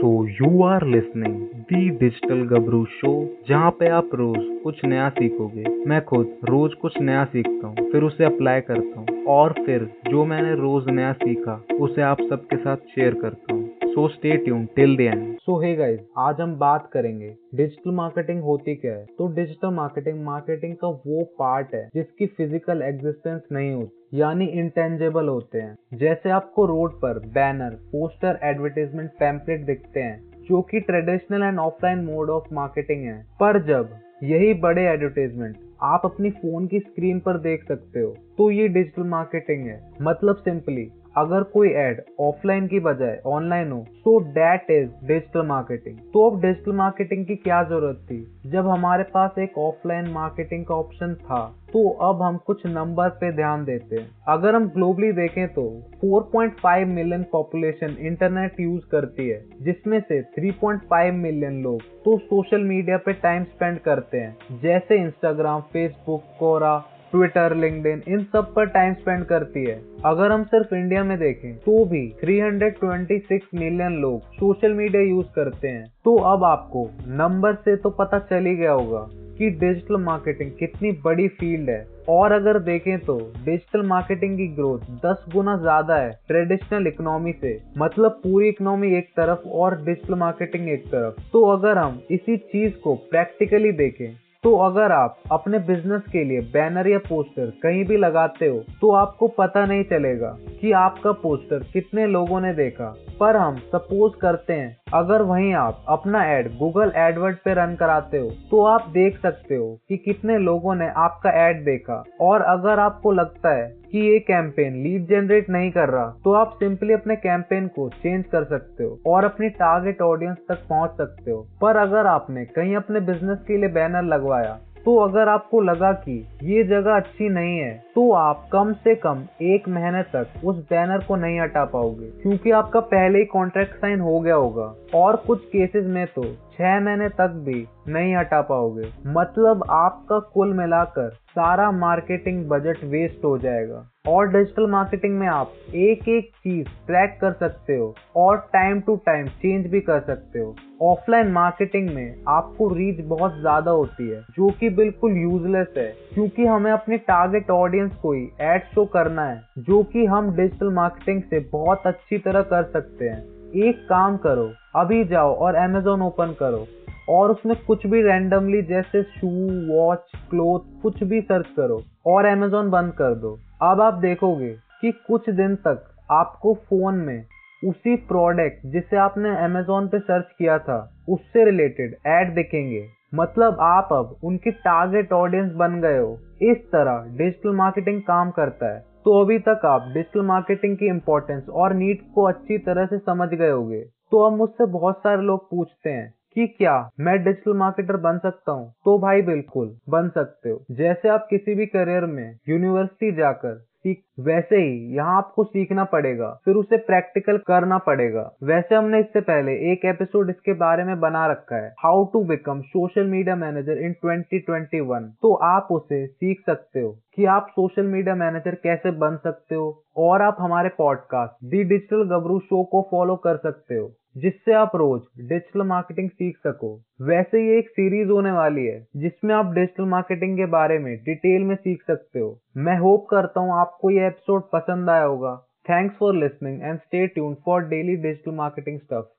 So you are listening the digital Gabru show जहाँ पे आप रोज कुछ नया सीखोगे। मैं खुद रोज कुछ नया सीखता हूँ, फिर उसे अप्लाई करता हूँ और फिर जो मैंने रोज नया सीखा, उसे आप सबके साथ शेयर करता हूँ। So stay tune till the end so hey guys आज हम बात करेंगे डिजिटल मार्केटिंग होती क्या है? तो डिजिटल मार्केटिंग मार्केटिंग का वो पार्ट है जिसकी फ़िज़िकल एग्जिस्टेंस नहीं होती, यानी इंटेंजेबल होते हैं। जैसे आपको रोड पर बैनर पोस्टर एडवर्टीजमेंट पैम्पलेट दिखते हैं, जो कि traditional and offline mode of marketing है। पर जब यही बड़े एडवर्टीजमेंट आप अपनी फ़ोन की स्क्रीन पर देख सकते हो तो ये डिजिटल मार्केटिंग है। मतलब सिंपली अगर कोई एड ऑफलाइन की बजाय ऑनलाइन हो तो डेट इज़ डिजिटल मार्केटिंग तो अब डिजिटल मार्केटिंग की क्या ज़रूरत थी? जब हमारे पास एक ऑफलाइन मार्केटिंग का ऑप्शन था तो अब हम कुछ नंबर पे ध्यान देते हैं। अगर हम ग्लोबली देखें तो 4.5 मिलियन पॉपुलेशन इंटरनेट यूज़ करती है, जिसमें से 3.5 मिलियन लोग तो सोशल मीडिया पे टाइम स्पेंड करते हैं। जैसे Instagram Facebook Quora Twitter LinkedIn इन सब पर टाइम स्पेंड करती है। अगर हम सिर्फ़ इंडिया में देखें तो भी 326 मिलियन लोग सोशल मीडिया यूज़ करते हैं। तो अब आपको नंबर से तो पता चल ही गया होगा कि डिजिटल मार्केटिंग कितनी बड़ी फ़ील्ड है। और अगर देखें तो डिजिटल मार्केटिंग की ग्रोथ 10 गुना ज़्यादा है ट्रेडिशनल इकोनॉमी से। मतलब पूरी इकोनॉमी एक तरफ़ और डिजिटल मार्केटिंग एक तरफ़। तो अगर हम इसी चीज़ को प्रैक्टिकली देखें तो अगर आप अपने बिज़नेस के लिए बैनर या पोस्टर कहीं भी लगाते हो तो आपको पता नहीं चलेगा कि आपका पोस्टर कितने लोगों ने देखा। पर हम सपोज़ करते हैं, अगर वहीं आप अपना एड गूगल एडवर्ड पे रन कराते हो तो आप देख सकते हो कि कितने लोगों ने आपका एड देखा। और अगर आपको लगता है कि ये कैंपेन लीड जनरेट नहीं कर रहा तो आप सिंपली अपने कैंपेन को चेंज कर सकते हो और अपनी टारगेट ऑडियंस तक पहुँच सकते हो। पर अगर आपने कहीं अपने बिज़नेस के लिए बैनर लगवाया तो अगर आपको लगा कि ये जगह अच्छी नहीं है तो आप कम से कम एक महीने तक उस बैनर को नहीं हटा पाओगे, क्योंकि आपका पहले ही कॉन्ट्रैक्ट साइन हो गया होगा। और कुछ केसेस में तो छह महीने तक भी नहीं हटा पाओगे। मतलब आपका कुल मिलाकर सारा मार्केटिंग बजट वेस्ट हो जाएगा। और डिजिटल मार्केटिंग में आप एक एक चीज़ ट्रैक कर सकते हो और टाइम टू टाइम चेंज भी कर सकते हो। ऑफलाइन मार्केटिंग में आपको रीच बहुत ज़्यादा होती है, जो कि बिल्कुल यूजलेस है, क्योंकि हमें अपने टारगेट ऑडियंस को ही एड शो करना है, जो कि हम डिजिटल मार्केटिंग से बहुत अच्छी तरह कर सकते हैं। एक काम करो, अभी जाओ और अमेजोन ओपन करो और उसमें कुछ भी रैंडमली जैसे शू वॉच क्लोथ कुछ भी सर्च करो और अमेजोन बंद कर दो। अब आप देखोगे कि कुछ दिन तक आपको फ़ोन में उसी प्रोडक्ट जिसे आपने अमेजोन पे सर्च किया था, उससे रिलेटेड एड दिखेंगे। मतलब आप अब उनकी टारगेट ऑडियंस बन गए हो। इस तरह डिजिटल मार्केटिंग काम करता है। तो अभी तक आप डिजिटल मार्केटिंग की इम्पोर्टेंस और नीड को अच्छी तरह से समझ गए होंगे। तो अब मुझसे बहुत सारे लोग पूछते हैं कि क्या मैं डिजिटल मार्केटर बन सकता हूँ? तो भाई बिल्कुल, बन सकते हो। जैसे आप किसी भी करियर में यूनिवर्सिटी जाकर सीख, वैसे ही, यहाँ आपको सीखना पड़ेगा, फिर उसे प्रैक्टिकल करना पड़ेगा। वैसे हमने इससे पहले एक एपिसोड इसके बारे में बना रखा है how to become social media manager in 2021 तो आप उसे सीख सकते हो कि आप सोशल मीडिया मैनेजर कैसे बन सकते हो, और आप हमारे podcast the digital Gabru show को फॉलो कर सकते हो। जिससे आप रोज डिजिटल मार्केटिंग सीख सको। वैसे ये एक सीरीज़ होने वाली है, जिसमें आप डिजिटल मार्केटिंग के बारे में डिटेल में सीख सकते हो। मैं होप करता हूँ आपको ये एपिसोड पसंद आया होगा। Thanks for listening and stay tune for daily digital marketing stuff